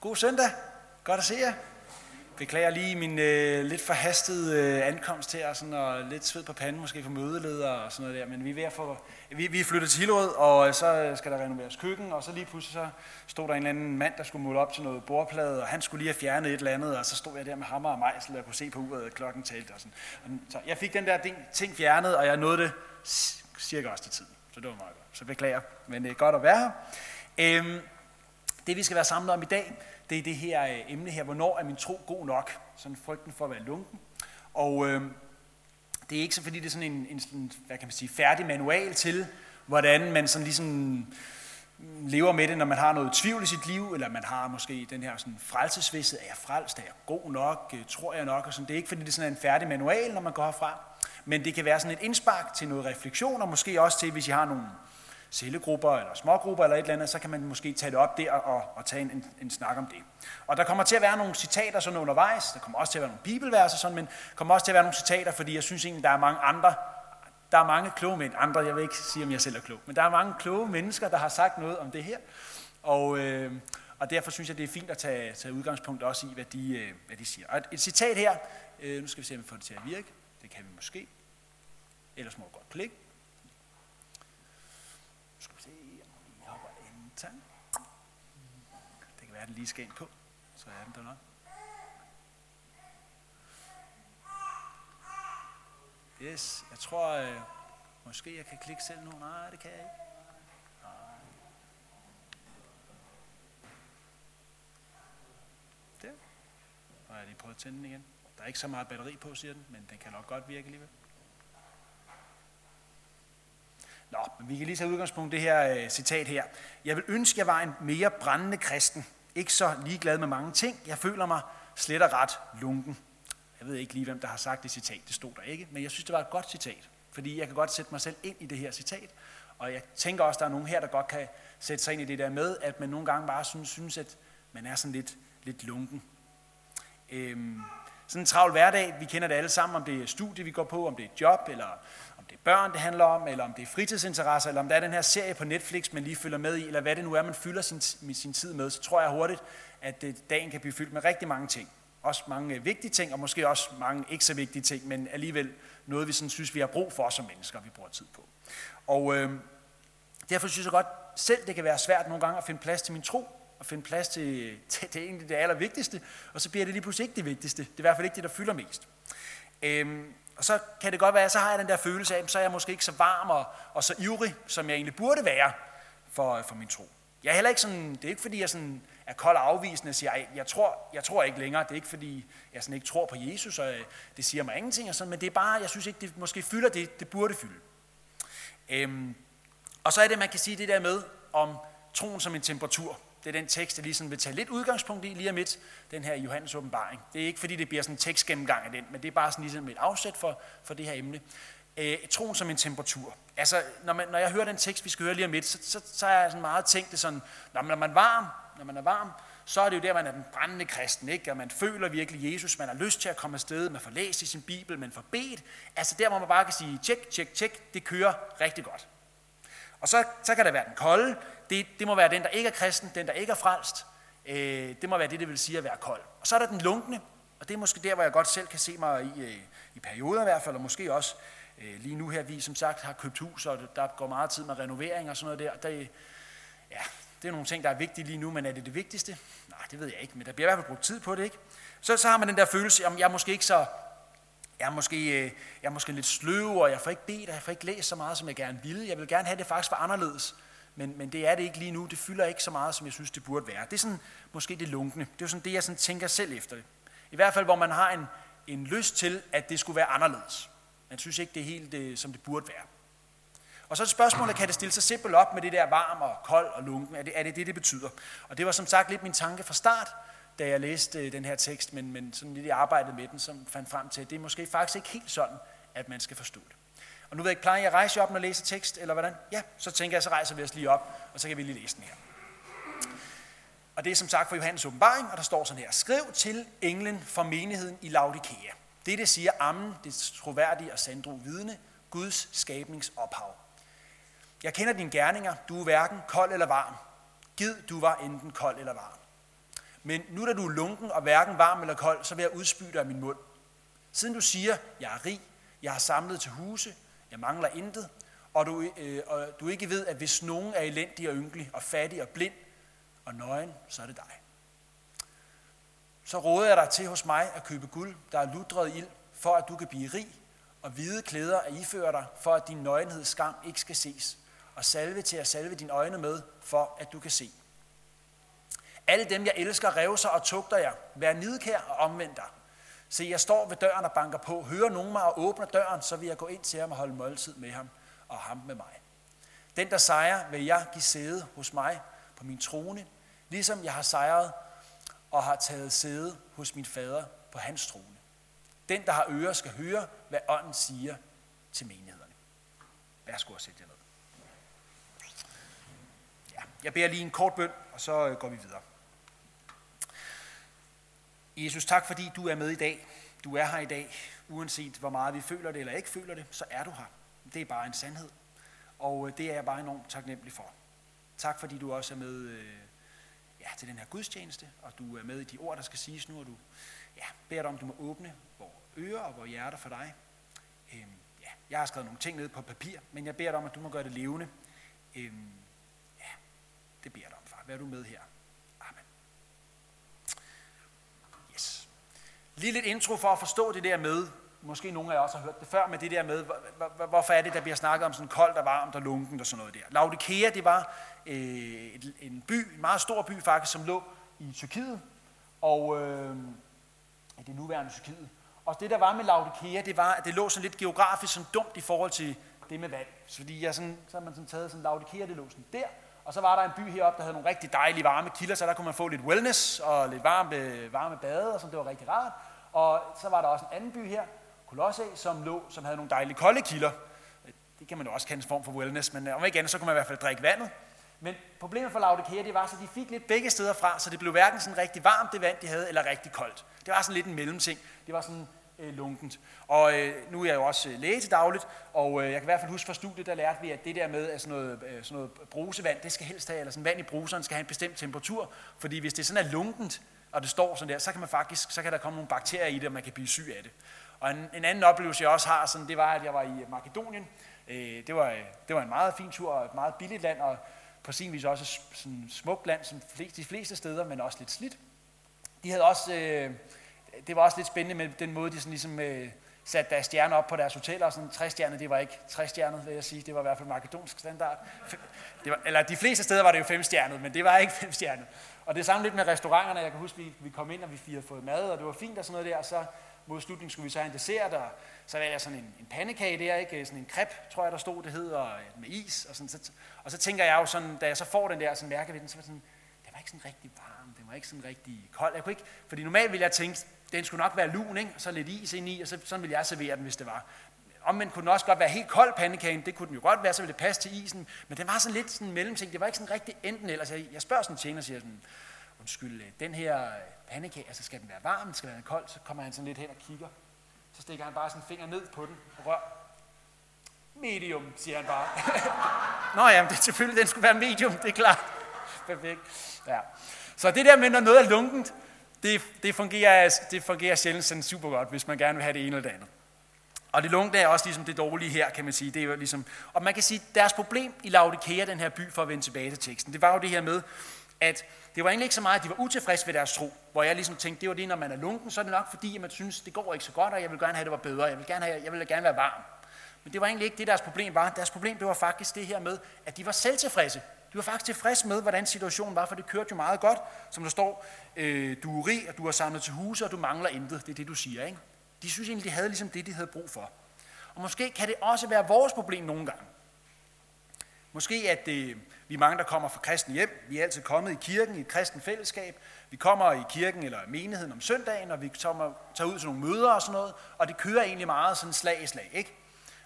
God søndag. Godt at se jer. Beklager lige min øh, lidt forhastede øh, ankomst her, sådan, og lidt sved på panden, måske for mødeleder og sådan noget der, men vi er ved at få, vi, vi er flyttet til Hillerød, og øh, så øh, skal der renoveres køkken, og så lige pludselig så stod der en eller anden mand, der skulle måle op til noget bordplade, og han skulle lige have fjernet et eller andet, og så stod jeg der med hammer og mejsel, og kunne se på uret, at klokken talte og sådan. Og så jeg fik den der ting fjernet, og jeg nåede det cirka også til tiden, så det var meget godt. Så beklager, men det er godt at være her. Øh, det vi skal være samlet om i dag, det er det her øh, emne her, hvornår er min tro god nok? Sådan frygten for at være lunken. Og øh, det er ikke så, fordi det er sådan en, en sådan, hvad kan man sige, færdig manual til, hvordan man sådan ligesom mm, lever med det, når man har noget tvivl i sit liv, eller man har måske den her sådan frelsesvidset, er jeg frelst, er jeg god nok, øh, tror jeg nok, og sådan. Det er ikke, fordi det er sådan en færdig manual, når man går herfra, men det kan være sådan et indspark til noget refleksion, og måske også til, hvis I har nogle cellegrupper eller smågrupper eller et eller andet, så kan man måske tage det op der og, og tage en, en, en snak om det. Og der kommer til at være nogle citater sådan undervejs, der kommer også til at være nogle bibelverser sådan, men kommer også til at være nogle citater, fordi jeg synes egentlig, der er mange andre, der er mange kloge mænd, andre, jeg vil ikke sige, om jeg selv er klog, men der er mange kloge mennesker, der har sagt noget om det her, og, øh, og derfor synes jeg, det er fint at tage, tage udgangspunkt også i, hvad de, øh, hvad de siger. Og et, et citat her, øh, nu skal vi se, om vi får det til at virke, det kan vi måske, ellers må vi godt klikke tand. Det kan være, at den lige skal ind på. Så er den der nok. Yes, jeg tror, øh, måske jeg kan klikke selv nu. Nej, det kan jeg ikke. Nej. Der. Og jeg lige prøvet at tænde den igen. Der er ikke så meget batteri på, siger den, men den kan nok godt virke alligevel. Nå, men vi kan lige tage udgangspunkt i det her øh, citat her. Jeg vil ønske, jeg var en mere brændende kristen. Ikke så ligeglad med mange ting. Jeg føler mig slet og ret lunken. Jeg ved ikke lige, hvem der har sagt det citat. Det stod der ikke. Men jeg synes, det var et godt citat. Fordi jeg kan godt sætte mig selv ind i det her citat. Og jeg tænker også, at der er nogen her, der godt kan sætte sig ind i det der med, at man nogle gange bare synes, synes at man er sådan lidt, lidt lunken. Øhm, sådan en travl hverdag, vi kender det alle sammen, om det er studie, vi går på, om det er job, eller det er børn, det handler om, eller om det er fritidsinteresser, eller om der er den her serie på Netflix, man lige følger med i, eller hvad det nu er, man fylder sin, sin tid med, så tror jeg hurtigt, at øh, dagen kan blive fyldt med rigtig mange ting. Også mange øh, vigtige ting, og måske også mange ikke så vigtige ting, men alligevel noget, vi sådan synes, vi har brug for som mennesker, vi bruger tid på. Og øh, derfor synes jeg godt, selv det kan være svært nogle gange at finde plads til min tro, og finde plads til, til det egentlig det allervigtigste, og så bliver det lige pludselig ikke det vigtigste. Det er i hvert fald ikke det, der fylder mest. Øh, og så kan det godt være, så har jeg den der følelse af, så er jeg måske ikke så varm og, og så ivrig, som jeg egentlig burde være for, for min tro. Jeg er heller ikke sådan, det er ikke fordi, jeg sådan er kold og afvisende og siger, jeg, jeg, tror, jeg tror ikke længere. Det er ikke fordi, jeg sådan ikke tror på Jesus, og øh, det siger mig ingenting. Og sådan, men det er bare, jeg synes ikke, det måske fylder det, det burde fylde. Øhm, og så er det, man kan sige det der med, om troen som en temperatur. Det er den tekst, jeg lige sådan vil tage lidt udgangspunkt i lige om lidt, den her Johannes åbenbaring. Det er ikke fordi, det bliver sådan en tekstgennemgang af den, men det er bare sådan ligesom et afsæt for, for det her emne. Øh, troen som en temperatur. Altså, når, man, når jeg hører den tekst, vi skal høre lige om lidt, så, så, så er jeg sådan meget tænkt det sådan, når man, når man er varm, når man er varm, så er det jo der, man er den brændende kristen, ikke? Og man føler virkelig Jesus, man har lyst til at komme afsted, man får læst i sin bibel, man får bedt. Altså der, hvor man bare kan sige, tjek, tjek, tjek, det kører rigtig godt. Og så, så kan der være den kolde, det, det må være den, der ikke er kristen, den, der ikke er frelst. Øh, det må være det, det vil sige at være kold. Og så er der den lunkne, og det er måske der, hvor jeg godt selv kan se mig i, øh, i perioder i hvert fald, og måske også øh, lige nu her, vi som sagt har købt hus, og der går meget tid med renovering og sådan noget der. der ja, det er nogle ting, der er vigtige lige nu, men er det det vigtigste? Nej, det ved jeg ikke, men der bliver i hvert fald brugt tid på det, ikke? Så, så har man den der følelse, om jeg er måske ikke så jeg er, måske, øh, jeg er måske lidt sløv, og jeg får ikke bedt, og jeg får ikke læst så meget, som jeg gerne ville. Jeg vil gerne have, det faktisk var anderledes men, men det er det ikke lige nu. Det fylder ikke så meget, som jeg synes, det burde være. Det er sådan, måske det lunkne. Det er jo sådan det, jeg sådan tænker selv efter det. I hvert fald, hvor man har en, en lyst til, at det skulle være anderledes. Man synes ikke, det er helt det, som det burde være. Og så er spørgsmålet, kan det stille sig simpelt op med det der varm og kold og lunken? Er det, er det det, det betyder? Og det var som sagt lidt min tanke fra start, da jeg læste øh, den her tekst, men, men sådan lidt i arbejdet med den, som fandt frem til, at det er måske faktisk ikke helt sådan, at man skal forstå det. Og nu ved jeg ikke, plejer jeg at rejse op, når jeg læser tekst, eller hvordan? Ja, så tænker jeg, så rejser vi os lige op, og så kan vi lige læse den her. Og det er som sagt fra Johannes åbenbaring, og der står sådan her. Skriv til englen for menigheden i Laodikea. Det, det siger Ammen, det troværdige og sandro vidne, Guds skabnings ophav. Jeg kender dine gerninger, du er hverken kold eller varm. Gid du var enten kold eller varm. Men nu da du er lunken og hverken varm eller kold, så vil jeg udspy dig af min mund. Siden du siger, jeg er rig, jeg har samlet til huse, jeg mangler intet, og du, øh, og du ikke ved, at hvis nogen er elendig og ynkelig og fattig og blind og nøgen, så er det dig. Så råder jeg dig til hos mig at købe guld, der er ludret ild, for at du kan blive rig, og hvide klæder at iføre dig, for at din nøgenhed skam ikke skal ses, og salve til at salve dine øjne med, for at du kan se. Alle dem, jeg elsker, revser og tugter jer. Vær nidkær og omvend dig. Se, jeg står ved døren og banker på. Hører nogen mig og åbner døren, så vil jeg gå ind til ham og holde måltid med ham, og ham med mig. Den, der sejrer, vil jeg give sæde hos mig på min trone, ligesom jeg har sejret og har taget sæde hos min fader på hans trone. Den, der har ører, skal høre, hvad ånden siger til menighederne. Værsgo at sætte jer ned. Ja, jeg beder lige en kort bøn, og så øh, går vi videre. Jesus, tak fordi du er med i dag. Du er her i dag, uanset hvor meget vi føler det eller ikke føler det, så er du her. Det er bare en sandhed. Og øh, det er jeg bare enormt taknemmelig for. Tak fordi du også er med øh, ja, til den her gudstjeneste, og du er med i de ord, der skal siges nu, og du ja, beder dig om, du må åbne vores ører og vores hjerter for dig. Øhm, ja, jeg har skrevet nogle ting ned på papir, men jeg beder dig om, at du må gøre det levende. Øhm, ja, det beder jeg dig om, far. Vær du med her. Lige lidt intro for at forstå det der med, måske nogle af jer også har hørt det før, men det der med, hvorfor er det, der bliver snakket om sådan koldt og varmt og lunken og sådan noget der. Laodikea, det var øh, en by, en meget stor by faktisk, som lå i Tyrkiet, og øh, i det nuværende Tyrkiet. Og det der var med Laodikea, det var, at det lå sådan lidt geografisk sådan dumt i forhold til det med vand. Fordi jeg sådan, så har man sådan taget sådan Laodikea, det lå sådan der, og så var der en by heroppe, der havde nogle rigtig dejlige varme kilder, så der kunne man få lidt wellness og lidt varme, varme bade, og sådan, det var rigtig rart. Og så var der også en anden by her, Kolosse, som, lå, som havde nogle dejlige kolde kilder. Det kan man jo også kende en form for wellness, men øh, om ikke andet, så kunne man i hvert fald drikke vandet. Men problemet for Laodikea, det var, så de fik lidt begge steder fra, så det blev hverken sådan rigtig varmt, det vand, de havde, eller rigtig koldt. Det var sådan lidt en mellemting. Det var sådan øh, lunkent. Og øh, nu er jeg jo også øh, læge til dagligt, og øh, jeg kan i hvert fald huske fra studiet, der lærte vi, at det der med at sådan noget, øh, sådan noget brusevand, det skal helst have, eller sådan vand i bruseren skal have en bestemt temperatur, fordi hvis det sådan er lunkent, og det står sådan der, så kan man faktisk, så kan der komme nogle bakterier i det, og man kan blive syg af det. Og en, en anden oplevelse, jeg også har, sådan, det var, at jeg var i Makedonien. Øh, det, var, øh, det var en meget fin tur, og et meget billigt land, og på sin vis også sådan et smukt land, som de fleste steder, men også lidt slidt. De havde også, øh, det var også lidt spændende med den måde, de sådan ligesom øh, satte deres stjerner op på deres hoteller, og sådan tre stjerner, det var ikke tre stjerner, vil jeg sige, det var i hvert fald makedonsk standard. Det var, eller de fleste steder var det jo fem stjerner, men det var ikke fem stjerner. Og det samme lidt med restauranterne. Jeg kan huske, vi, vi kom ind, og vi havde fået mad, og det var fint og sådan noget der. Og så mod slutningen skulle vi så have en dessert, og så var jeg sådan en, en pandekage der, ikke? sådan en crepe, tror jeg, der stod, det hedder, med is. Og, sådan, så, og så tænker jeg jo sådan, da jeg så får den der, så mærker vi den, så var sådan, det var ikke sådan rigtig varm, det var ikke sådan rigtig kold. Jeg kunne ikke, fordi normalt ville jeg tænke, den skulle nok være lun, ikke? og så lidt is ind i, og så, sådan ville jeg servere den, hvis det var. Omvendt kunne den også godt være helt kold pandekagen, det kunne den jo godt være, så ville det passe til isen, men den var sådan lidt sådan en mellemting, det var ikke sådan rigtig enten ellers. Jeg, jeg spørger sådan en tjener siger sådan, undskyld, øh, den her øh, pandekage, altså skal den være varm, skal den være kold, så kommer han sådan lidt hen og kigger. Så stikker han bare sådan en finger ned på den og rør. Medium, siger han bare. Nå ja, det er selvfølgelig, den skulle være medium, det er klart. Perfekt. Ja. Så det der med, når noget er lunkent, det, det, fungerer, det fungerer sjældent sådan super godt, hvis man gerne vil have det ene eller det andet. Og det lunge er også ligesom det dårlige her, kan man sige. Det er jo ligesom, og man kan sige, deres problem i Laodikea, den her by, for at vende tilbage til teksten, det var jo det her med, at det var egentlig ikke så meget, at de var utilfredse ved deres tro, hvor jeg ligesom tænkte, det var det, når man er lunken, så er det nok fordi, at man synes, det går ikke så godt, og jeg vil gerne have, at det var bedre, jeg vil gerne, have, jeg vil gerne være varm. Men det var egentlig ikke det, deres problem var. Deres problem det var faktisk det her med, at de var selvtilfredse. De var faktisk tilfredse med, hvordan situationen var, for det kørte jo meget godt. Som der står, øh, du er rig, og du har samlet til huse, og du mangler intet. Det er det, du siger, ikke? De synes egentlig, de havde ligesom det, de havde brug for. Og måske kan det også være vores problem nogle gange. Måske at øh, vi er mange, der kommer fra kristen hjem. Vi er altid kommet i kirken i et kristen fællesskab. Vi kommer i kirken eller menigheden om søndagen, og vi kommer, tager ud til nogle møder og sådan noget. Og det kører egentlig meget sådan slag i slag, ikke?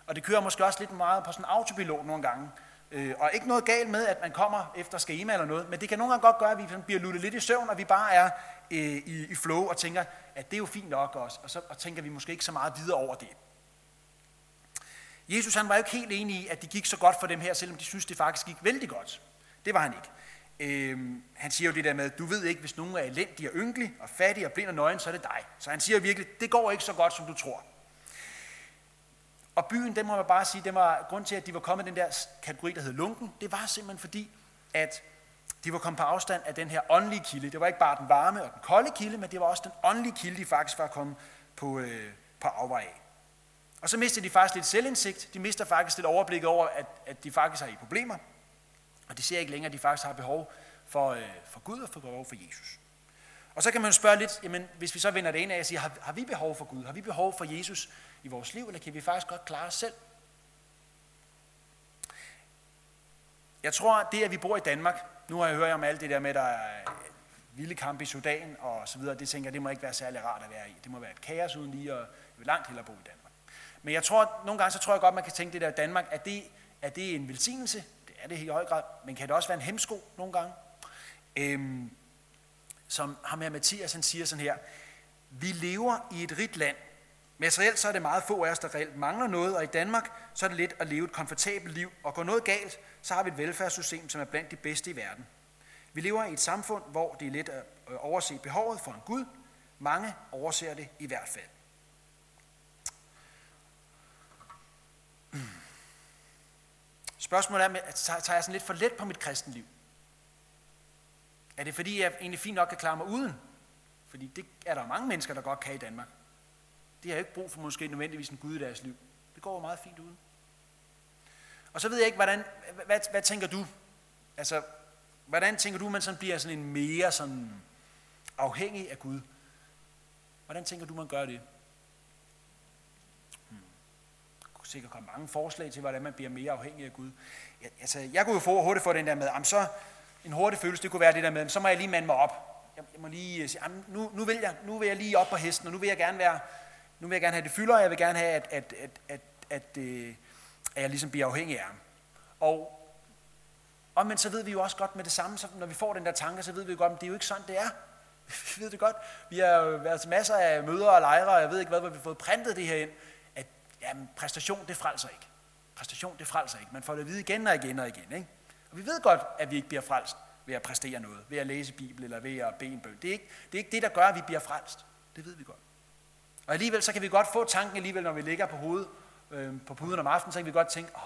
Og det kører måske også lidt meget på sådan en autopilot nogle gange. Øh, og ikke noget galt med, at man kommer efter schema eller noget, men det kan nogle gange godt gøre, at vi bliver luttet lidt i søvn, og vi bare er øh, i, i flow og tænker, at det er jo fint nok også, og så og tænker vi måske ikke så meget videre over det. Jesus han var jo ikke helt enig i, at det gik så godt for dem her, selvom de synes det faktisk gik vældig godt. Det var han ikke. Øhm, han siger jo det der med, du ved ikke, hvis nogen er elendig og ynkelig og fattig og blind og nøgen, så er det dig. Så han siger virkelig, det går ikke så godt, som du tror. Og byen, den må man bare sige, den var grund til, at de var kommet i den der kategori, der hed lunken. Det var simpelthen fordi, at de var kommet på afstand af den her åndelige kilde. Det var ikke bare den varme og den kolde kilde, men det var også den åndelige kilde, de faktisk var kommet på, øh, på afvej af. Og så mister de faktisk lidt selvindsigt. De mister faktisk lidt overblik over, at, at de faktisk har i problemer. Og de ser ikke længere, at de faktisk har behov for, øh, for Gud og for behov for Jesus. Og så kan man jo spørge lidt, jamen, hvis vi så vender det ind af og siger, har, har vi behov for Gud? Har vi behov for Jesus i vores liv, eller kan vi faktisk godt klare os selv? Jeg tror, det at vi bor i Danmark, nu har jeg hørt om alt det der med, der er vilde kampe i Sudan og så videre, det tænker jeg, det må ikke være særlig rart at være i. Det må være et kaos uden lige, og jeg vil langt hellere bo i Danmark. Men jeg tror, nogle gange så tror jeg godt, man kan tænke det der Danmark, at det, er det en velsignelse? Det er det i høj grad, men kan det også være en hemsko nogle gange? Øhm, som ham her Mathias, han siger sådan her, vi lever i et rigt land. Materielt altså, så er det meget få af os, der reelt mangler noget, og i Danmark så er det let at leve et komfortabelt liv, og går noget galt, så har vi et velfærdssystem, som er blandt de bedste i verden. Vi lever i et samfund, hvor det er let øh, at overse behovet for en Gud. Mange overser det i hvert fald. Spørgsmålet er, tager jeg sådan lidt for let på mit kristenliv? Er det fordi, jeg egentlig fint nok kan klare mig uden? Fordi det er der mange mennesker, der godt kan i Danmark. De har ikke brug for måske nødvendigvis en Gud i deres liv. Det går meget fint uden. Og så ved jeg ikke, hvordan, hvad, hvad tænker du? Altså, hvordan tænker du, man sådan bliver sådan en mere sådan afhængig af Gud? Hvordan tænker du, man gør det? Hmm. Der kunne sikkert komme mange forslag til, hvordan man bliver mere afhængig af Gud. Jeg, altså, jeg kunne jo få hurtigt få den der med, jamen så en hurtig følelse, det kunne være det der med, så må jeg lige mande mig op. Jeg, jeg må lige øh, sige, nu, nu, vil jeg, nu vil jeg lige op på hesten, og nu vil jeg gerne være, nu vil jeg gerne have det fylder, og jeg vil gerne have, at, at, at, at, at, at, at jeg ligesom bliver afhængig af ham. Og og men så ved vi jo også godt med det samme, så når vi får den der tanke, så ved vi jo godt, at det er jo ikke sådan, det er. Vi ved det godt. Vi har jo været til masser af møder og lejre, og jeg ved ikke hvad, hvor vi har fået printet det her ind, at jamen, præstation, det frelser ikke. Præstation, det frelser ikke. Man får det at vide igen og igen og igen. Ikke? Og vi ved godt, at vi ikke bliver frelst ved at præstere noget, ved at læse Bibel eller ved at bede en bøn. Det er, ikke, det er ikke det, der gør, at vi bliver frelst. Det ved vi godt. Og alligevel så kan vi godt få tanken alligevel, når vi ligger på hovedet øh, på puden om aftenen, så kan vi godt tænke, åh,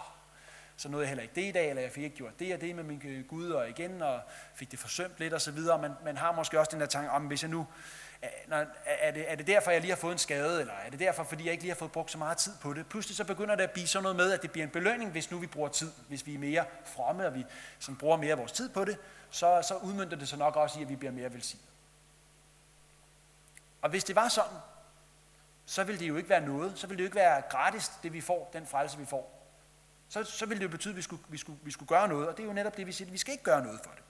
så nåede jeg heller ikke det i dag, eller jeg fik ikke gjort det og det med min øh, Gud og igen, og fik det forsømt lidt og så videre. Man, man har måske også den der tanke om, hvis jeg nu, er, er, det, er det derfor, jeg lige har fået en skade, eller er det derfor, fordi jeg ikke lige har fået brugt så meget tid på det? Pludselig så begynder det at blive sådan noget med, at det bliver en belønning, hvis nu vi bruger tid. Hvis vi er mere fromme, og vi sådan bruger mere af vores tid på det, så, så udmyndter det sig nok også i, at vi bliver mere velsignet. Og hvis det var sådan, så vil det jo ikke være noget. Så vil det jo ikke være gratis, det vi får, den frelse vi får så, så vil det jo betyde, at vi skulle, vi, skulle, vi skulle gøre noget, og det er jo netop det, vi siger, vi skal ikke gøre noget for det.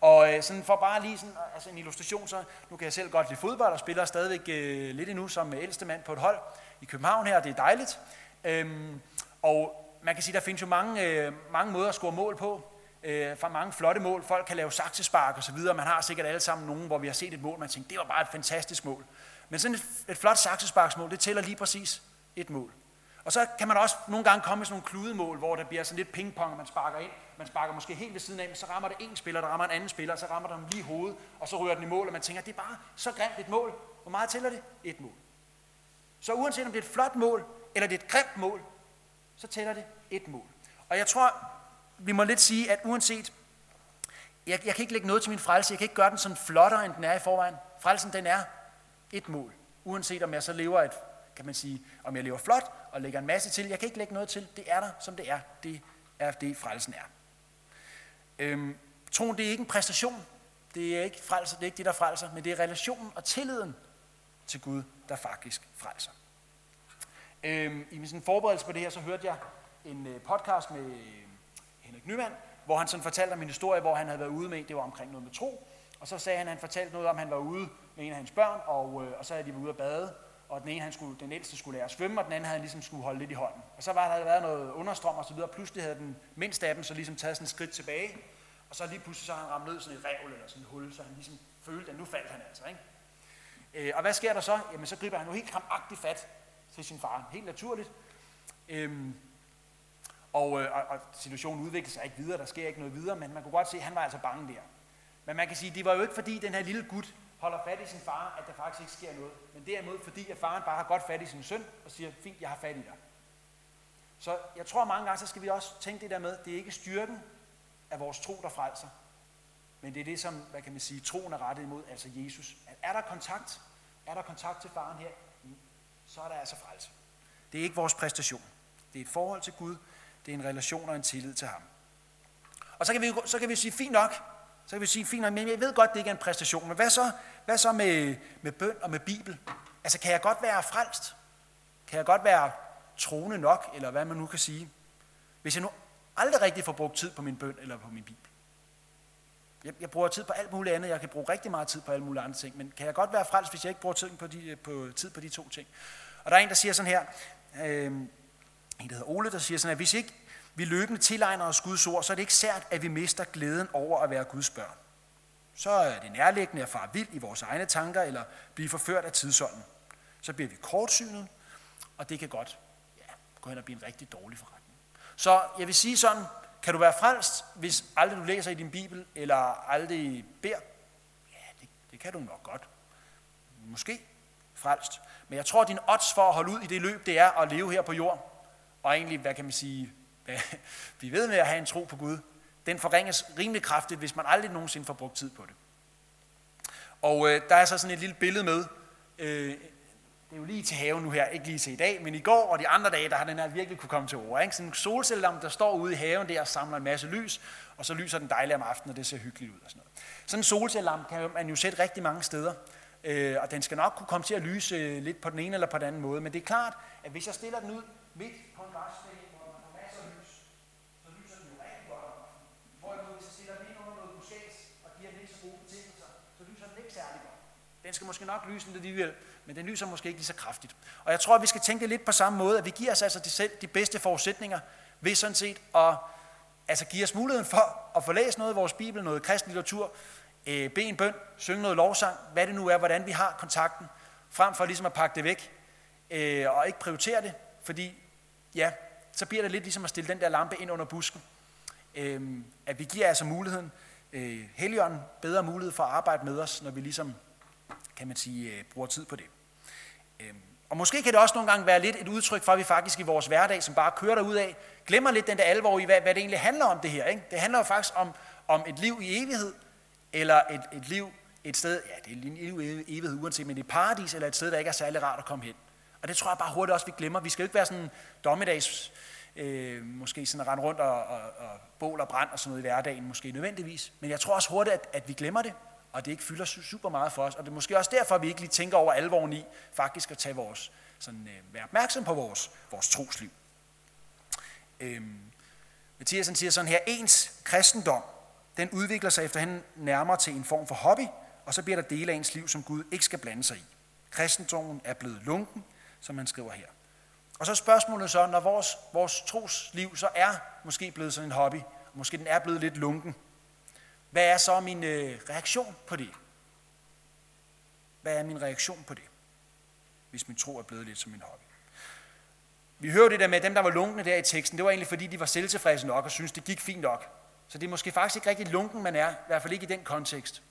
Og øh, sådan for bare lige sådan, altså en illustration, så nu kan jeg selv godt lide fodbold og spiller stadigvæk øh, lidt endnu som ældste mand på et hold i København her, det er dejligt. Øhm, og man kan sige, der findes jo mange, øh, mange måder at score mål på, øh, fra mange flotte mål. Folk kan lave saksespark og så videre. Man har sikkert alle sammen nogen, hvor vi har set et mål, man tænker, det var bare et fantastisk mål. Men sådan et, et flot saksesparksmål, det tæller lige præcis et mål. Og så kan man også nogle gange komme med sådan nogle kludemål, hvor der bliver sådan lidt pingpong, man sparker ind. Man sparker måske helt ved siden af, men så rammer det en spiller, der rammer en anden spiller, og så rammer den dem lige hovedet, og så rører den i mål, og man tænker, det er bare så grimt et mål. Hvor meget tæller det? Et mål. Så uanset om det er et flot mål, eller det er et grimt mål, så tæller det et mål. Og jeg tror, vi må lidt sige, at uanset, jeg, jeg kan ikke lægge noget til min frelse, jeg kan ikke gøre den sådan flottere, end den er i forvejen. Frelsen, den er et mål. Uanset om jeg så lever et kan man sige, om jeg lever flot og lægger en masse til. Jeg kan ikke lægge noget til. Det er der, som det er. Det er det, frelsen er. Øhm, troen, det er ikke en præstation. Det er ikke frelser, det er ikke det, der frelser, men det er relationen og tilliden til Gud, der faktisk frelser. Øhm, I min sådan forberedelse på det her, så hørte jeg en øh, podcast med øh, Henrik Nyman, hvor han sådan fortalte om en historie, hvor han havde været ude med, det var omkring noget med tro, og så sagde han, at han fortalte noget om, at han var ude med en af hans børn, og, øh, og så havde de været ude at bade, og den ene, han skulle, den ældste skulle lære at svømme, og den anden havde ligesom skulle holde lidt i hånden. Og så var der været noget understrøm og så videre, og pludselig havde den mindste af dem så ligesom taget sådan et skridt tilbage, og så lige pludselig så han ramt ned sådan et revl eller sådan et hul, så han ligesom følte, at nu faldt han altså. Ikke? Øh, og hvad sker der så? Jamen så griber han jo helt kramagtigt fat til sin far, helt naturligt. Øhm, Og, øh, og, og situationen udviklede sig ikke videre, der sker ikke noget videre, men man kunne godt se, at han var altså bange der. Men man kan sige, det var jo ikke fordi, den her lille gut holder fat i sin far, at der faktisk ikke sker noget. Men derimod fordi, at faren bare har godt fat i sin søn og siger, fint, jeg har fat i dig. Så jeg tror mange gange, så skal vi også tænke det der med, det er ikke styrken af vores tro, der frelser. Men det er det, som, hvad kan man sige, troen er rettet imod, altså Jesus. At Er der kontakt? Er der kontakt til faren her? Mm, så er der altså frelse. Det er ikke vores præstation. Det er et forhold til Gud. Det er en relation og en tillid til ham. Og så kan vi, så kan vi sige, fint nok, så kan vi sige, fint men jeg ved godt, det ikke er en præstation. Men hvad så, hvad så med, med bøn og med Bibel? Altså, kan jeg godt være frelst? Kan jeg godt være troende nok, eller hvad man nu kan sige? Hvis jeg nu aldrig rigtig får brugt tid på min bøn eller på min Bibel. Jeg, jeg bruger tid på alt muligt andet. Jeg kan bruge rigtig meget tid på alle mulige andre ting. Men kan jeg godt være frelst, hvis jeg ikke bruger tid på de, på, tid på de to ting? Og der er en, der siger sådan her, øh, en, der hedder Ole, der siger sådan, her, hvis ikke vi løbende tilegner os Guds ord, så er det ikke sært, at vi mister glæden over at være Guds børn. Så er det nærliggende at fare vild i vores egne tanker, eller blive forført af tidsånden. Så bliver vi kortsynet, og det kan godt ja, gå hen og blive en rigtig dårlig forretning. Så jeg vil sige sådan, kan du være frelst, hvis aldrig du læser i din bibel, eller aldrig beder? Ja, det, det kan du nok godt. Måske frelst. Men jeg tror, at din odds for at holde ud i det løb, det er at leve her på jord, og egentlig, hvad kan man sige, vi ved med at have en tro på Gud, den forringes rimelig kraftigt, hvis man aldrig nogensinde får brugt tid på det. Og øh, der er så sådan et lille billede med, øh, det er jo lige til haven nu her, ikke lige til i dag, men i går og de andre dage, der har den her virkelig kunne komme til ord. Ikke? Sådan en solcellelampe, der står ude i haven der og samler en masse lys, og så lyser den dejligt om aftenen, og det ser hyggeligt ud og sådan noget. Sådan en solcellelampe kan man jo sætte rigtig mange steder, øh, og den skal nok kunne komme til at lyse øh, lidt på den ene eller på den anden måde, men det er klart, at hvis jeg stiller den ud midt på en græsplæne, hvor man har masser af lys, så lyser den jo rigtig godt om Hvorimod hvis jeg stiller den ind under noget buskæs og giver den ikke så gode betingelser, så lyser den ikke særlig godt. Den skal måske nok lyse lidt alligevel, men den lyser måske ikke lige så kraftigt. Og jeg tror, at vi skal tænke lidt på samme måde, at vi giver os altså de, selv, de bedste forudsætninger ved sådan set at altså give os muligheden for at få læst noget af vores Bibel, noget kristen litteratur, øh, bede en bøn, synge noget lovsang, hvad det nu er, hvordan vi har kontakten, frem for ligesom at pakke det væk øh, og ikke prioritere det, fordi ja, så bliver det lidt ligesom at stille den der lampe ind under busken. Øh, at vi giver altså muligheden, øh, Helligånden bedre mulighed for at arbejde med os, når vi ligesom, kan man sige, øh, bruger tid på det. Øhm, og måske kan det også nogle gange være lidt et udtryk for, at vi faktisk i vores hverdag, som bare kører derud af, glemmer lidt den der alvor i, hvad, hvad det egentlig handler om det her. Ikke? Det handler jo faktisk om, om et liv i evighed, eller et, et liv et sted, ja, det er en liv i evighed uanset, men et paradis, eller et sted, der ikke er særlig rart at komme hen. Og det tror jeg bare hurtigt også, vi glemmer. Vi skal jo ikke være sådan dommedags, øh, måske sådan at rende rundt og, og, og bål og brand og sådan noget i hverdagen, måske nødvendigvis. Men jeg tror også hurtigt, at, at vi glemmer det, og det ikke fylder super meget for os. Og det er måske også derfor, at vi ikke lige tænker over alvoren i faktisk at tage vores, sådan, øh, være opmærksom på vores, vores trosliv. Øhm, Mathiasen siger sådan her, ens kristendom, den udvikler sig efterhånden nærmere til en form for hobby, og så bliver der dele af ens liv, som Gud ikke skal blande sig i. Kristendommen er blevet lunken, som han skriver her. Og så spørgsmålet så, når vores, vores trosliv så er måske blevet sådan en hobby, måske den er blevet lidt lunken, hvad er så min øh, reaktion på det? Hvad er min reaktion på det, hvis min tro er blevet lidt som min hobby? Vi hører det der med, at dem, der var lunkne der i teksten, det var egentlig fordi, de var selvtilfredse nok og syntes, det gik fint nok. Så det er måske faktisk ikke rigtig lunken, man er, i hvert fald ikke i den kontekst.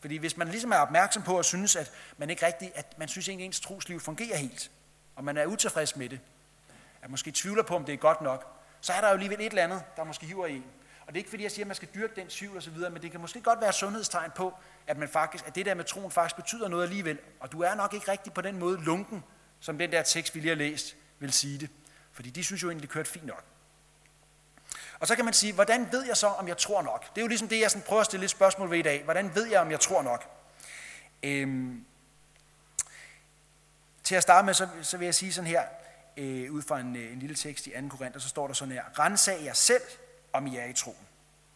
Fordi hvis man ligesom er opmærksom på at synes, at man ikke rigtig, at man synes, ikke, ens trosliv fungerer helt, og man er utilfreds med det, at måske tvivler på, om det er godt nok, så er der jo alligevel et eller andet, der måske hiver i en. Og det er ikke fordi, jeg siger, at man skal dyrke den tvivl osv., men det kan måske godt være sundhedstegn på, at, man faktisk, at det der med troen faktisk betyder noget alligevel. Og du er nok ikke rigtig på den måde lunken, som den der tekst, vi lige har læst, vil sige det. Fordi de synes jo egentlig, det kørte fint nok. Og så kan man sige, hvordan ved jeg så, om jeg tror nok? Det er jo ligesom det, jeg sådan prøver at stille et spørgsmål ved i dag. Hvordan ved jeg, om jeg tror nok? Øhm, til at starte med, så, så vil jeg sige sådan her, øh, ud fra en, øh, en lille tekst i 2. Korinther, så står der sådan her, Rensag jer selv, om I er i troen.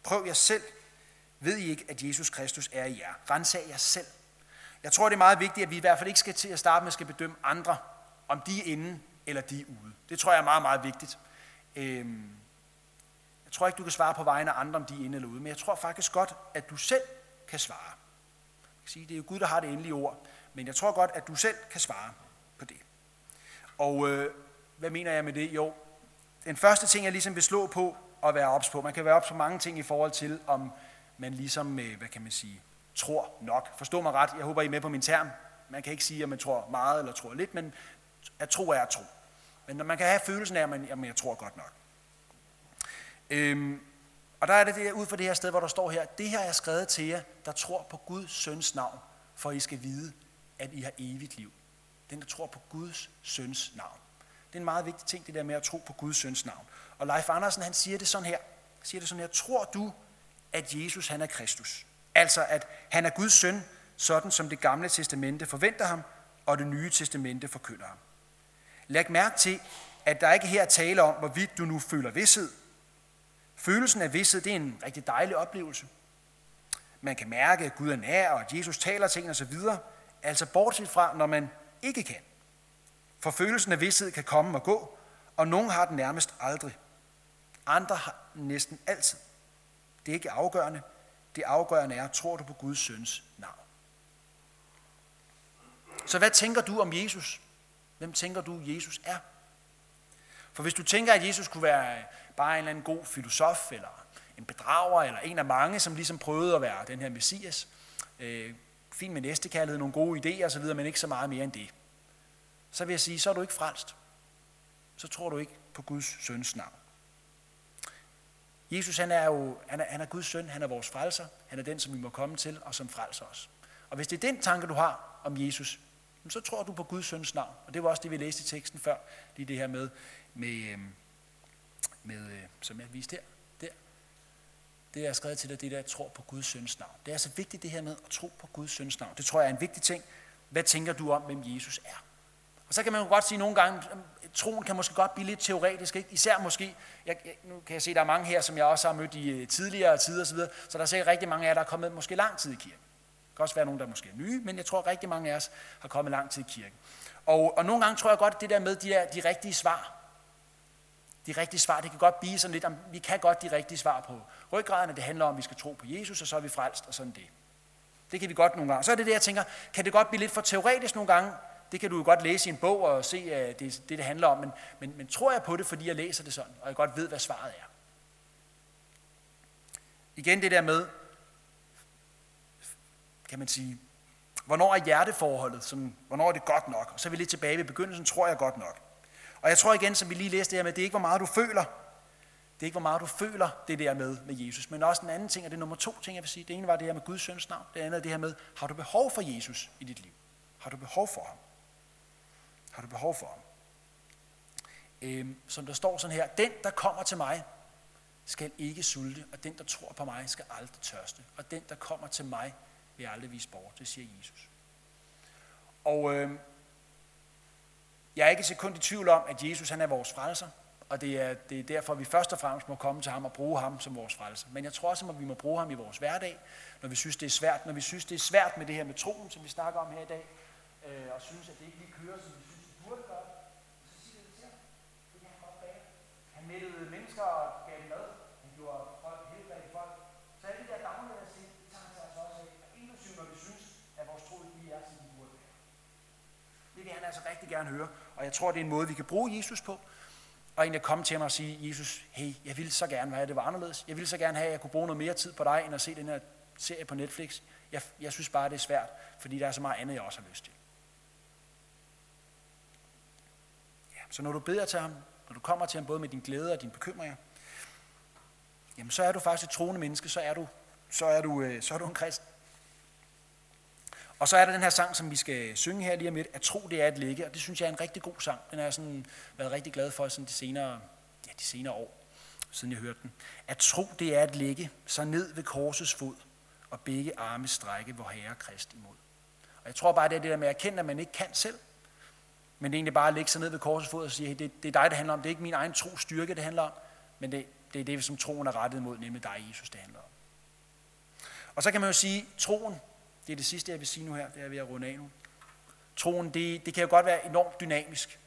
Prøv jer selv. Ved I ikke, at Jesus Kristus er i jer? Rensag jer selv. Jeg tror, det er meget vigtigt, at vi i hvert fald ikke skal til at starte med at skal bedømme andre, om de er inde eller de er ude. Det tror jeg er meget, meget vigtigt. Øhm, jeg tror ikke, du kan svare på vegne af andre, om de er inde eller ude, men jeg tror faktisk godt, at du selv kan svare. Jeg kan sige, det er jo Gud, der har det endelige ord, men jeg tror godt, at du selv kan svare på det. Og øh, hvad mener jeg med det? Jo, den første ting, jeg ligesom vil slå på og være ops på, man kan være ops på mange ting i forhold til, om man ligesom, øh, hvad kan man sige, tror nok. Forstå mig ret, jeg håber, I er med på min term. Man kan ikke sige, at man tror meget eller tror lidt, men at tro er at tro. Men når man kan have følelsen af, at man, jamen, jeg tror godt nok. Øhm, og der er det, der, ud fra det her sted, hvor der står her, det her er skrevet til jer, der tror på Guds søns navn, for I skal vide, at I har evigt liv. Den, der tror på Guds søns navn. Det er en meget vigtig ting, det der med at tro på Guds søns navn. Og Leif Andersen, han siger det sådan her. Han siger det sådan her. Tror du, at Jesus han er Kristus? Altså, at han er Guds søn, sådan som det gamle testamente forventer ham, og det nye testamente forkynder ham. Læg mærke til, at der ikke her tale om, hvorvidt du nu føler vidshed. Følelsen af vidshed, det er en rigtig dejlig oplevelse. Man kan mærke, at Gud er nær, og at Jesus taler ting osv. Altså bortset fra, når man ikke kan. For følelsen af vidshed kan komme og gå, og nogen har den nærmest aldrig. Andre har den næsten altid. Det er ikke afgørende. Det afgørende er, tror du på Guds søns navn. Så hvad tænker du om Jesus? Hvem tænker du, Jesus er? For hvis du tænker, at Jesus kunne være bare en eller anden god filosof, eller en bedrager, eller en af mange, som ligesom prøvede at være den her messias, øh, fint med næstekærlighed, nogle gode idéer osv., men ikke så meget mere end det, så vil jeg sige, så er du ikke frelst. Så tror du ikke på Guds søns navn. Jesus han er jo han er, han er Guds søn, han er vores frelser, han er den, som vi må komme til og som frelser os. Og hvis det er den tanke, du har om Jesus, så tror du på Guds søns navn. Og det var også det, vi læste i teksten før, lige det her med, med, øhm, med øh, som jeg viste her, der. Det er skrevet til dig, det der tror på Guds søns navn. Det er altså vigtigt det her med at tro på Guds søns navn. Det tror jeg er en vigtig ting. Hvad tænker du om, hvem Jesus er? Og så kan man jo godt sige nogle gange, troen kan måske godt blive lidt teoretisk, ikke? især måske, jeg, jeg, nu kan jeg se, at der er mange her, som jeg også har mødt i øh, tidligere tider osv., så der er sikkert rigtig mange af jer, der er kommet måske lang tid i kirken. Det kan også være nogen, der måske er nye, men jeg tror, at rigtig mange af os har kommet lang tid i kirken. Og, og nogle gange tror jeg godt, at det der med de, der, de rigtige svar, de rigtige svar, det kan godt blive sådan lidt, om, vi kan godt de rigtige svar på ryggraden, at det handler om, at vi skal tro på Jesus, og så er vi frelst, og sådan det. Det kan vi godt nogle gange. Så er det det, jeg tænker, kan det godt blive lidt for teoretisk nogle gange, det kan du jo godt læse i en bog og se, at det det, det handler om, men, men, men tror jeg på det, fordi jeg læser det sådan, og jeg godt ved, hvad svaret er. Igen det der med, kan man sige, hvornår er hjerteforholdet, som, hvornår er det godt nok? Og så er vi lidt tilbage ved begyndelsen, tror jeg godt nok. Og jeg tror igen, som vi lige læste det her med, det er ikke, hvor meget du føler. Det er ikke, hvor meget du føler det der med med Jesus. Men også en anden ting, og det er nummer to ting, jeg vil sige. Det ene var det her med Guds søns navn. Det andet er det her med, har du behov for Jesus i dit liv? Har du behov for ham? Har du behov for? Øhm, som der står sådan her, den der kommer til mig, skal ikke sulte, og den der tror på mig, skal aldrig tørste. Og den der kommer til mig, vil aldrig vise bort. Det siger Jesus. Og øh, jeg er ikke et sekund i tvivl om, at Jesus han er vores frelser, og det er, det er derfor, vi først og fremmest må komme til ham og bruge ham som vores frelser. Men jeg tror også, at vi må bruge ham i vores hverdag, når vi synes, det er svært. Når vi synes, det er svært med det her med troen, som vi snakker om her i dag, øh, og synes, at det ikke lige kører, som vi burde gøre, så siger det til ham. Det kan han godt bage. Han mættede mennesker og gav dem mad. Han gjorde folk helbredte folk. Så alle de der dagligdags ting, det tager han sig altså også af. Inklusive når vi synes, at vores tro ikke lige er, som de burde være. Det vil han altså rigtig gerne høre. Og jeg tror, det er en måde, vi kan bruge Jesus på. Og egentlig komme til ham og sige, Jesus, hey, jeg ville så gerne have, at det var anderledes. Jeg ville så gerne have, at jeg kunne bruge noget mere tid på dig, end at se den her serie på Netflix. Jeg, jeg synes bare, det er svært, fordi der er så meget andet, jeg også har lyst til. Ja, Så når du beder til ham, når du kommer til ham både med din glæde og dine bekymringer, jamen så er du faktisk et troende menneske, så er du, så er du, øh, så er du en kristen. Og så er der den her sang, som vi skal synge her lige om lidt, at tro det er at ligge, og det synes jeg er en rigtig god sang. Den har jeg sådan været rigtig glad for sådan de senere, ja, de senere år, siden jeg hørte den. At tro det er at ligge, så ned ved korsets fod, og begge arme strække, hvor Herre Krist imod. Og jeg tror bare, det er det der med at erkende, at man ikke kan selv, men det er egentlig bare at lægge sig ned ved korsets fod og sige, hey, det, det er dig, det handler om. Det er ikke min egen tro styrke, det handler om. Men det, det er det, som troen er rettet mod, nemlig dig, Jesus, det handler om. Og så kan man jo sige, troen, det er det sidste, jeg vil sige nu her, det er ved at runde af nu. Troen, det, det kan jo godt være enormt dynamisk.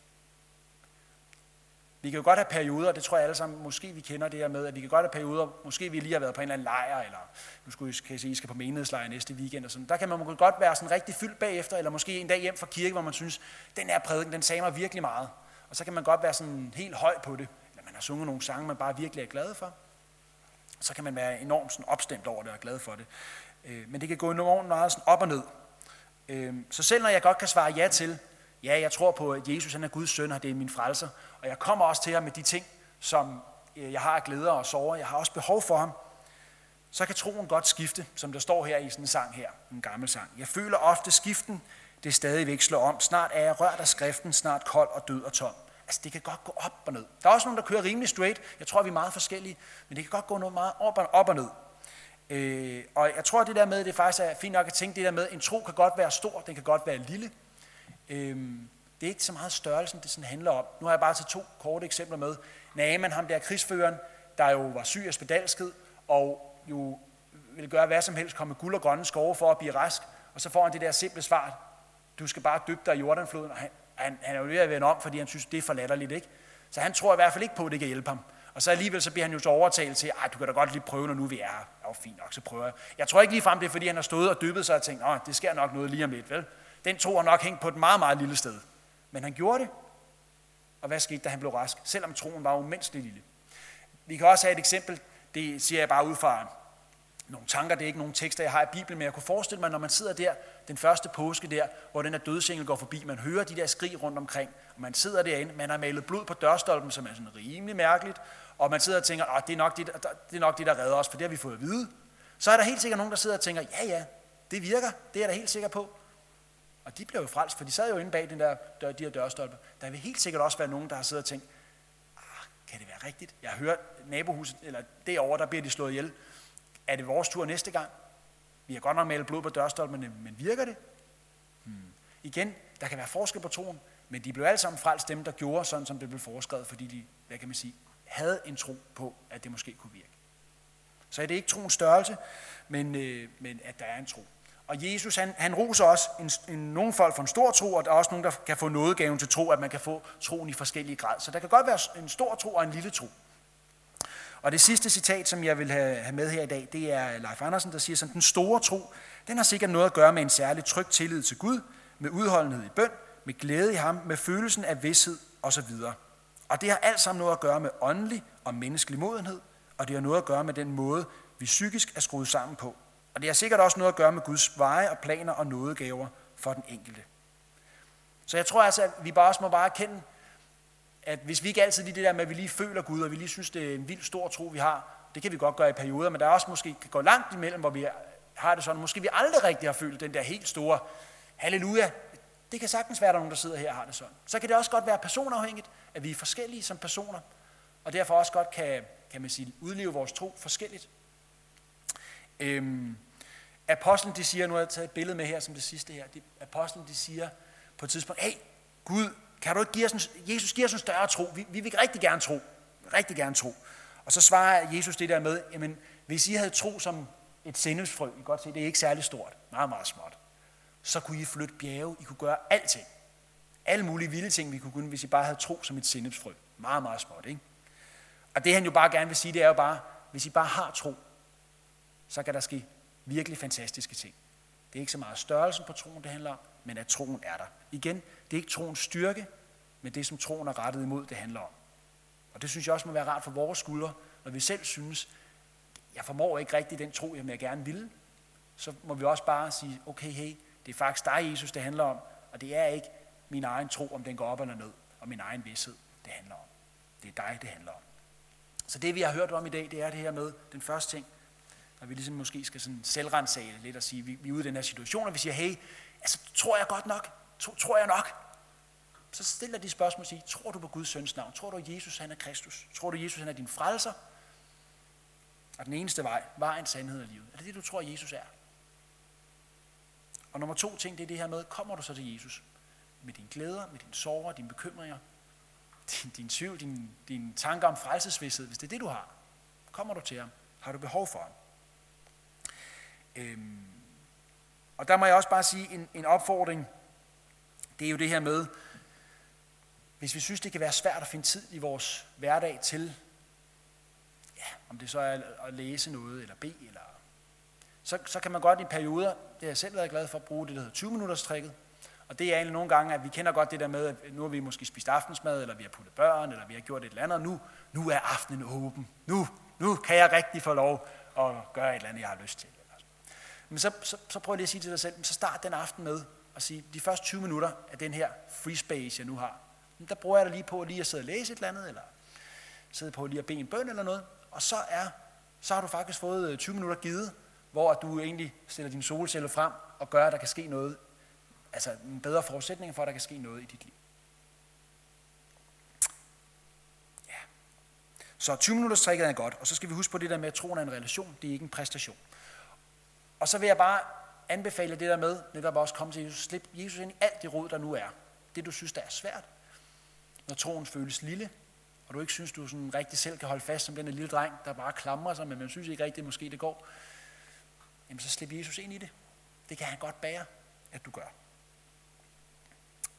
Vi kan jo godt have perioder, det tror jeg alle sammen, måske vi kender det her med, at vi kan godt have perioder, måske vi lige har været på en eller anden lejr, eller nu skulle I, kan I, se, I skal på menighedslejr næste weekend, og sådan. der kan man godt være sådan rigtig fyldt bagefter, eller måske en dag hjem fra kirke, hvor man synes, den her prædiken, den sagde mig virkelig meget. Og så kan man godt være sådan helt høj på det, eller man har sunget nogle sange, man bare virkelig er glad for, så kan man være enormt sådan opstemt over det og glad for det. Øh, men det kan gå enormt meget sådan op og ned. Øh, så selv når jeg godt kan svare ja til, ja, jeg tror på, at Jesus han er Guds søn, og det er min frelser, og jeg kommer også til ham med de ting, som øh, jeg har glæder og sorger, jeg har også behov for ham, så kan troen godt skifte, som der står her i sådan en sang her, en gammel sang. Jeg føler ofte skiften, det stadigvæk slår om. Snart er jeg rørt af skriften, snart kold og død og tom. Altså, det kan godt gå op og ned. Der er også nogen, der kører rimelig straight. Jeg tror, vi er meget forskellige, men det kan godt gå noget meget op og, op og ned. Øh, og jeg tror, det der med, det faktisk er fint nok at tænke det der med, en tro kan godt være stor, den kan godt være lille. Øh, det er ikke så meget størrelsen, det sådan handler om. Nu har jeg bare taget to korte eksempler med. Naaman, ham der krigsføreren, der jo var syg og spedalsket, og jo ville gøre hvad som helst, komme med guld og grønne skove for at blive rask, og så får han det der simple svar, du skal bare dyppe dig i Jordanfloden, og han, han, han er jo ved at vende om, fordi han synes, det er for latterligt, ikke? Så han tror i hvert fald ikke på, at det kan hjælpe ham. Og så alligevel så bliver han jo så overtalt til, at du kan da godt lige prøve, når nu vi er her. Ja, fint nok, så prøver jeg. Jeg tror ikke lige frem, det er, fordi han har stået og dyppet sig og tænkt, at det sker nok noget lige om lidt, vel? Den tro har nok hængt på et meget, meget lille sted. Men han gjorde det. Og hvad skete, da han blev rask? Selvom troen var umenneskelig lille. Vi kan også have et eksempel, det siger jeg bare ud fra nogle tanker, det er ikke nogle tekster, jeg har i Bibelen, men jeg kunne forestille mig, når man sidder der, den første påske der, hvor den her dødsengel går forbi, man hører de der skrig rundt omkring, og man sidder derinde, man har malet blod på dørstolpen, som er sådan rimelig mærkeligt, og man sidder og tænker, at det er, nok det, det er nok det, der redder os, for det har vi fået at vide. Så er der helt sikkert nogen, der sidder og tænker, ja ja, det virker, det er jeg da helt sikker på. Og de blev jo frelst, for de sad jo inde bag den der, dør, de her dørstolper. Der vil helt sikkert også være nogen, der har siddet og tænkt, ah, kan det være rigtigt? Jeg har hørt nabohuset, eller derovre, der bliver de slået ihjel. Er det vores tur næste gang? Vi har godt nok malet blod på dørstolperne, men virker det? Hmm. Igen, der kan være forskel på troen, men de blev alle sammen frelst dem, der gjorde sådan, som det blev foreskrevet, fordi de, hvad kan man sige, havde en tro på, at det måske kunne virke. Så er det ikke troens størrelse, men, øh, men at der er en tro. Og Jesus, han, han roser også en, en, nogle folk for en stor tro, og der er også nogen, der kan få nådegaven til tro, at man kan få troen i forskellige grad. Så der kan godt være en stor tro og en lille tro. Og det sidste citat, som jeg vil have, have med her i dag, det er Leif Andersen, der siger sådan, den store tro, den har sikkert noget at gøre med en særlig tryg tillid til Gud, med udholdenhed i bøn, med glæde i ham, med følelsen af vidshed osv. Og det har alt sammen noget at gøre med åndelig og menneskelig modenhed, og det har noget at gøre med den måde, vi psykisk er skruet sammen på. Og det har sikkert også noget at gøre med Guds veje og planer og nådegaver for den enkelte. Så jeg tror altså, at vi bare også må bare erkende, at hvis vi ikke altid lige det der med, at vi lige føler Gud, og vi lige synes, det er en vild stor tro, vi har, det kan vi godt gøre i perioder, men der er også måske kan gå langt imellem, hvor vi har det sådan, måske vi aldrig rigtig har følt den der helt store halleluja. Det kan sagtens være, at der er nogen, der sidder her og har det sådan. Så kan det også godt være personafhængigt, at vi er forskellige som personer, og derfor også godt kan, kan man sige, udleve vores tro forskelligt. Øhm, apostlen, de siger, nu har jeg taget et billede med her som det sidste her, de, apostlen, de siger på et tidspunkt, hey, Gud, kan du ikke give os en, Jesus giver os en større tro, vi, vi vil rigtig gerne tro, rigtig gerne tro. Og så svarer Jesus det der med, jamen, hvis I havde tro som et sennepsfrø, I kan godt se, det er ikke særlig stort, meget, meget småt, så kunne I flytte bjerge, I kunne gøre alting. Alle mulige vilde ting, vi kunne kunne, hvis I bare havde tro som et sennepsfrø. Meget, meget småt, ikke? Og det han jo bare gerne vil sige, det er jo bare, hvis I bare har tro, så kan der ske virkelig fantastiske ting. Det er ikke så meget størrelsen på troen, det handler om, men at troen er der. Igen, det er ikke troens styrke, men det, som troen er rettet imod, det handler om. Og det synes jeg også må være rart for vores skuldre, når vi selv synes, jeg formår ikke rigtig den tro, jeg gerne vil, så må vi også bare sige, okay, hey, det er faktisk dig, Jesus, det handler om, og det er ikke min egen tro, om den går op eller ned, og min egen vidshed, det handler om. Det er dig, det handler om. Så det, vi har hørt om i dag, det er det her med den første ting, når vi ligesom måske skal sådan selvrensage lidt og sige, vi, vi er ude i den her situation, og vi siger, hey, altså, tror jeg godt nok? Tror, tror jeg nok? Så stiller de spørgsmål og siger, tror du på Guds søns navn? Tror du, at Jesus han er Kristus? Tror du, at Jesus han er din frelser? Og den eneste vej, vejen, sandhed og livet. Er det det, du tror, Jesus er? Og nummer to ting, det er det her med, kommer du så til Jesus? Med dine glæder, med dine sorger, dine bekymringer, din, din tvivl, din, din tanker om frelsesvidshed, hvis det er det, du har. Kommer du til ham? Har du behov for ham? Øhm, og der må jeg også bare sige en, en opfordring. Det er jo det her med, hvis vi synes, det kan være svært at finde tid i vores hverdag til, ja, om det så er at læse noget, eller bede, eller, så, så kan man godt i perioder, det har jeg selv været glad for, at bruge det, der hedder 20-minutters trækket, Og det er egentlig nogle gange, at vi kender godt det der med, at nu har vi måske spist aftensmad, eller vi har puttet børn, eller vi har gjort et eller andet, og nu, nu er aftenen åben. Nu, nu kan jeg rigtig få lov at gøre et eller andet, jeg har lyst til. Men så, så, så prøv lige at sige til dig selv, så start den aften med at sige, de første 20 minutter af den her free space, jeg nu har, der bruger jeg da lige på lige at sidde og læse et eller andet, eller sidde på lige at bede en bøn eller noget, og så, er, så har du faktisk fået øh, 20 minutter givet, hvor du egentlig stiller dine solceller frem og gør, at der kan ske noget, altså en bedre forudsætning for, at der kan ske noget i dit liv. Ja. Så 20 minutters trækket er godt, og så skal vi huske på det der med, at troen er en relation, det er ikke en præstation. Og så vil jeg bare anbefale det der med, netop også komme til Jesus, slip Jesus ind i alt det råd, der nu er. Det du synes, der er svært. Når troen føles lille, og du ikke synes, du sådan rigtig selv kan holde fast som den lille dreng, der bare klamrer sig, men man synes ikke rigtigt, måske det går, jamen så slip Jesus ind i det. Det kan han godt bære, at du gør.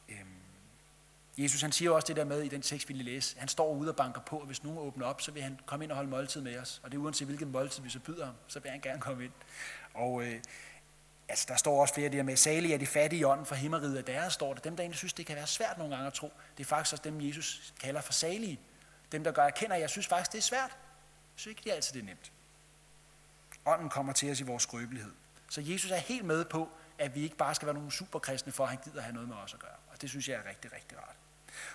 Øhm. Jesus han siger også det der med i den tekst, vi lige læse. Han står ude og banker på, og hvis nogen åbner op, så vil han komme ind og holde måltid med os. Og det er uanset hvilken måltid vi så byder ham, så vil han gerne komme ind. Og øh, altså, der står også flere af det der med, salige er de fattige i ånden for himmeriget, og der står det. Dem, der egentlig synes, det kan være svært nogle gange at tro, det er faktisk også dem, Jesus kalder for salige. Dem, der gør, erkender, at jeg synes faktisk, det er svært. Jeg synes ikke, det er altid det er nemt. Ånden kommer til os i vores skrøbelighed. Så Jesus er helt med på, at vi ikke bare skal være nogle superkristne, for at han gider have noget med os at gøre. Og det synes jeg er rigtig, rigtig rart.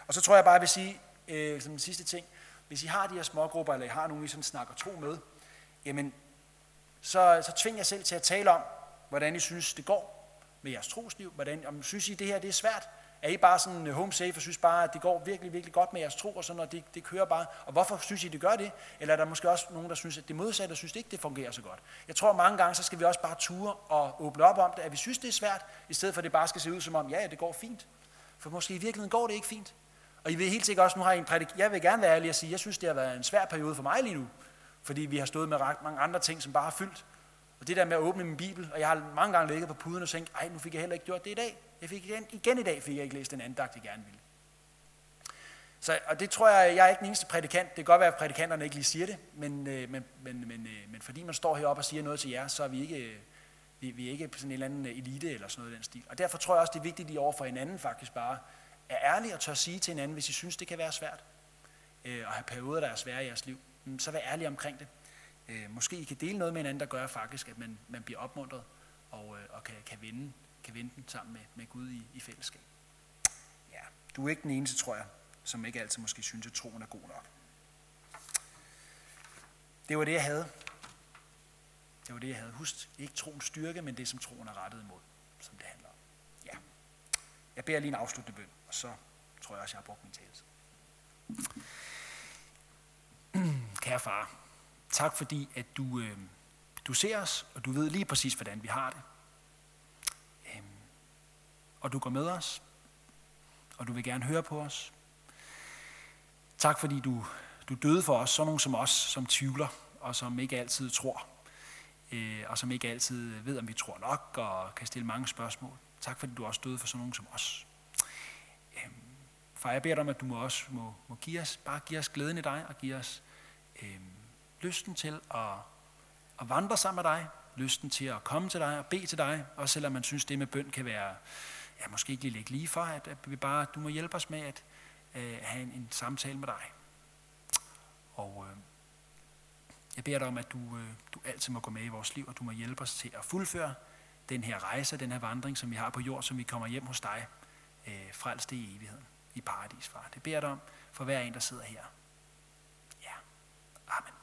Og så tror jeg bare, jeg vil sige, øh, som den sidste ting, hvis I har de her smågrupper, eller I har nogen, I sådan snakker tro med, jamen, så, så tving jer selv til at tale om, hvordan I synes, det går med jeres trosliv. Hvordan, om synes I, det her det er svært? Er I bare sådan øh, home safe og synes bare, at det går virkelig, virkelig godt med jeres tro, og sådan, og det, det kører bare? Og hvorfor synes I, det gør det? Eller er der måske også nogen, der synes, at det modsatte, og synes det ikke, det fungerer så godt? Jeg tror mange gange, så skal vi også bare ture og åbne op om det, at vi synes, det er svært, i stedet for at det bare skal se ud som om, ja, ja, det går fint. For måske i virkeligheden går det ikke fint. Og I vil helt sikkert også, nu har I en prædik, jeg vil gerne være ærlig og sige, jeg synes, det har været en svær periode for mig lige nu. Fordi vi har stået med ret mange andre ting, som bare har fyldt. Og det der med at åbne min bibel, og jeg har mange gange ligget på puden og tænkt, ej, nu fik jeg heller ikke gjort det i dag. Jeg fik igen, igen i dag fik jeg ikke læst den andagt, jeg gerne ville. Så, og det tror jeg, jeg er ikke den eneste prædikant. Det kan godt være, at prædikanterne ikke lige siger det, men, øh, men, men, men, men, men fordi man står heroppe og siger noget til jer, så er vi ikke, øh, vi, vi er ikke sådan en eller anden øh, elite eller sådan noget i den stil. Og derfor tror jeg også, det er vigtigt, at I over for hinanden faktisk bare er ærlige og tør sige til hinanden, hvis I synes, det kan være svært, øh, og have perioder, der er svære i jeres liv, mm, så vær ærlige omkring det. Øh, måske I kan dele noget med hinanden, der gør faktisk, at man, man bliver opmuntret og, øh, og kan, kan, vinde, kan vinde den sammen med, med Gud i, i fællesskab. Ja, du er ikke den eneste, tror jeg, som ikke altid måske synes, at troen er god nok. Det var det, jeg havde. Det var det, jeg havde. husket. ikke troens styrke, men det, som troen er rettet imod, som det handler om. Ja. Jeg beder lige en afsluttende bøn, og så tror jeg også, jeg har brugt min tale. Kære far, Tak fordi, at du, øh, du ser os, og du ved lige præcis, hvordan vi har det. Øhm, og du går med os, og du vil gerne høre på os. Tak fordi du, du døde for os, sådan nogen som os, som tvivler, og som ikke altid tror, øh, og som ikke altid ved, om vi tror nok, og kan stille mange spørgsmål. Tak fordi du også døde for sådan nogen som os. Øhm, far, jeg beder dig om, at du må også må, må give os, bare give os glæden i dig, og give os øh, lysten til at, at vandre sammen med dig, lysten til at komme til dig og bede til dig, også selvom man synes, det med bøn kan være, ja, måske ikke lige lige for, at, at vi bare, du må hjælpe os med at øh, have en, en samtale med dig. Og øh, jeg beder dig om, at du, øh, du altid må gå med i vores liv, og du må hjælpe os til at fuldføre den her rejse, den her vandring, som vi har på jord, som vi kommer hjem hos dig, uh, frelst i evigheden, i paradis, far. Det beder jeg dig om for hver en, der sidder her. Ja. Amen.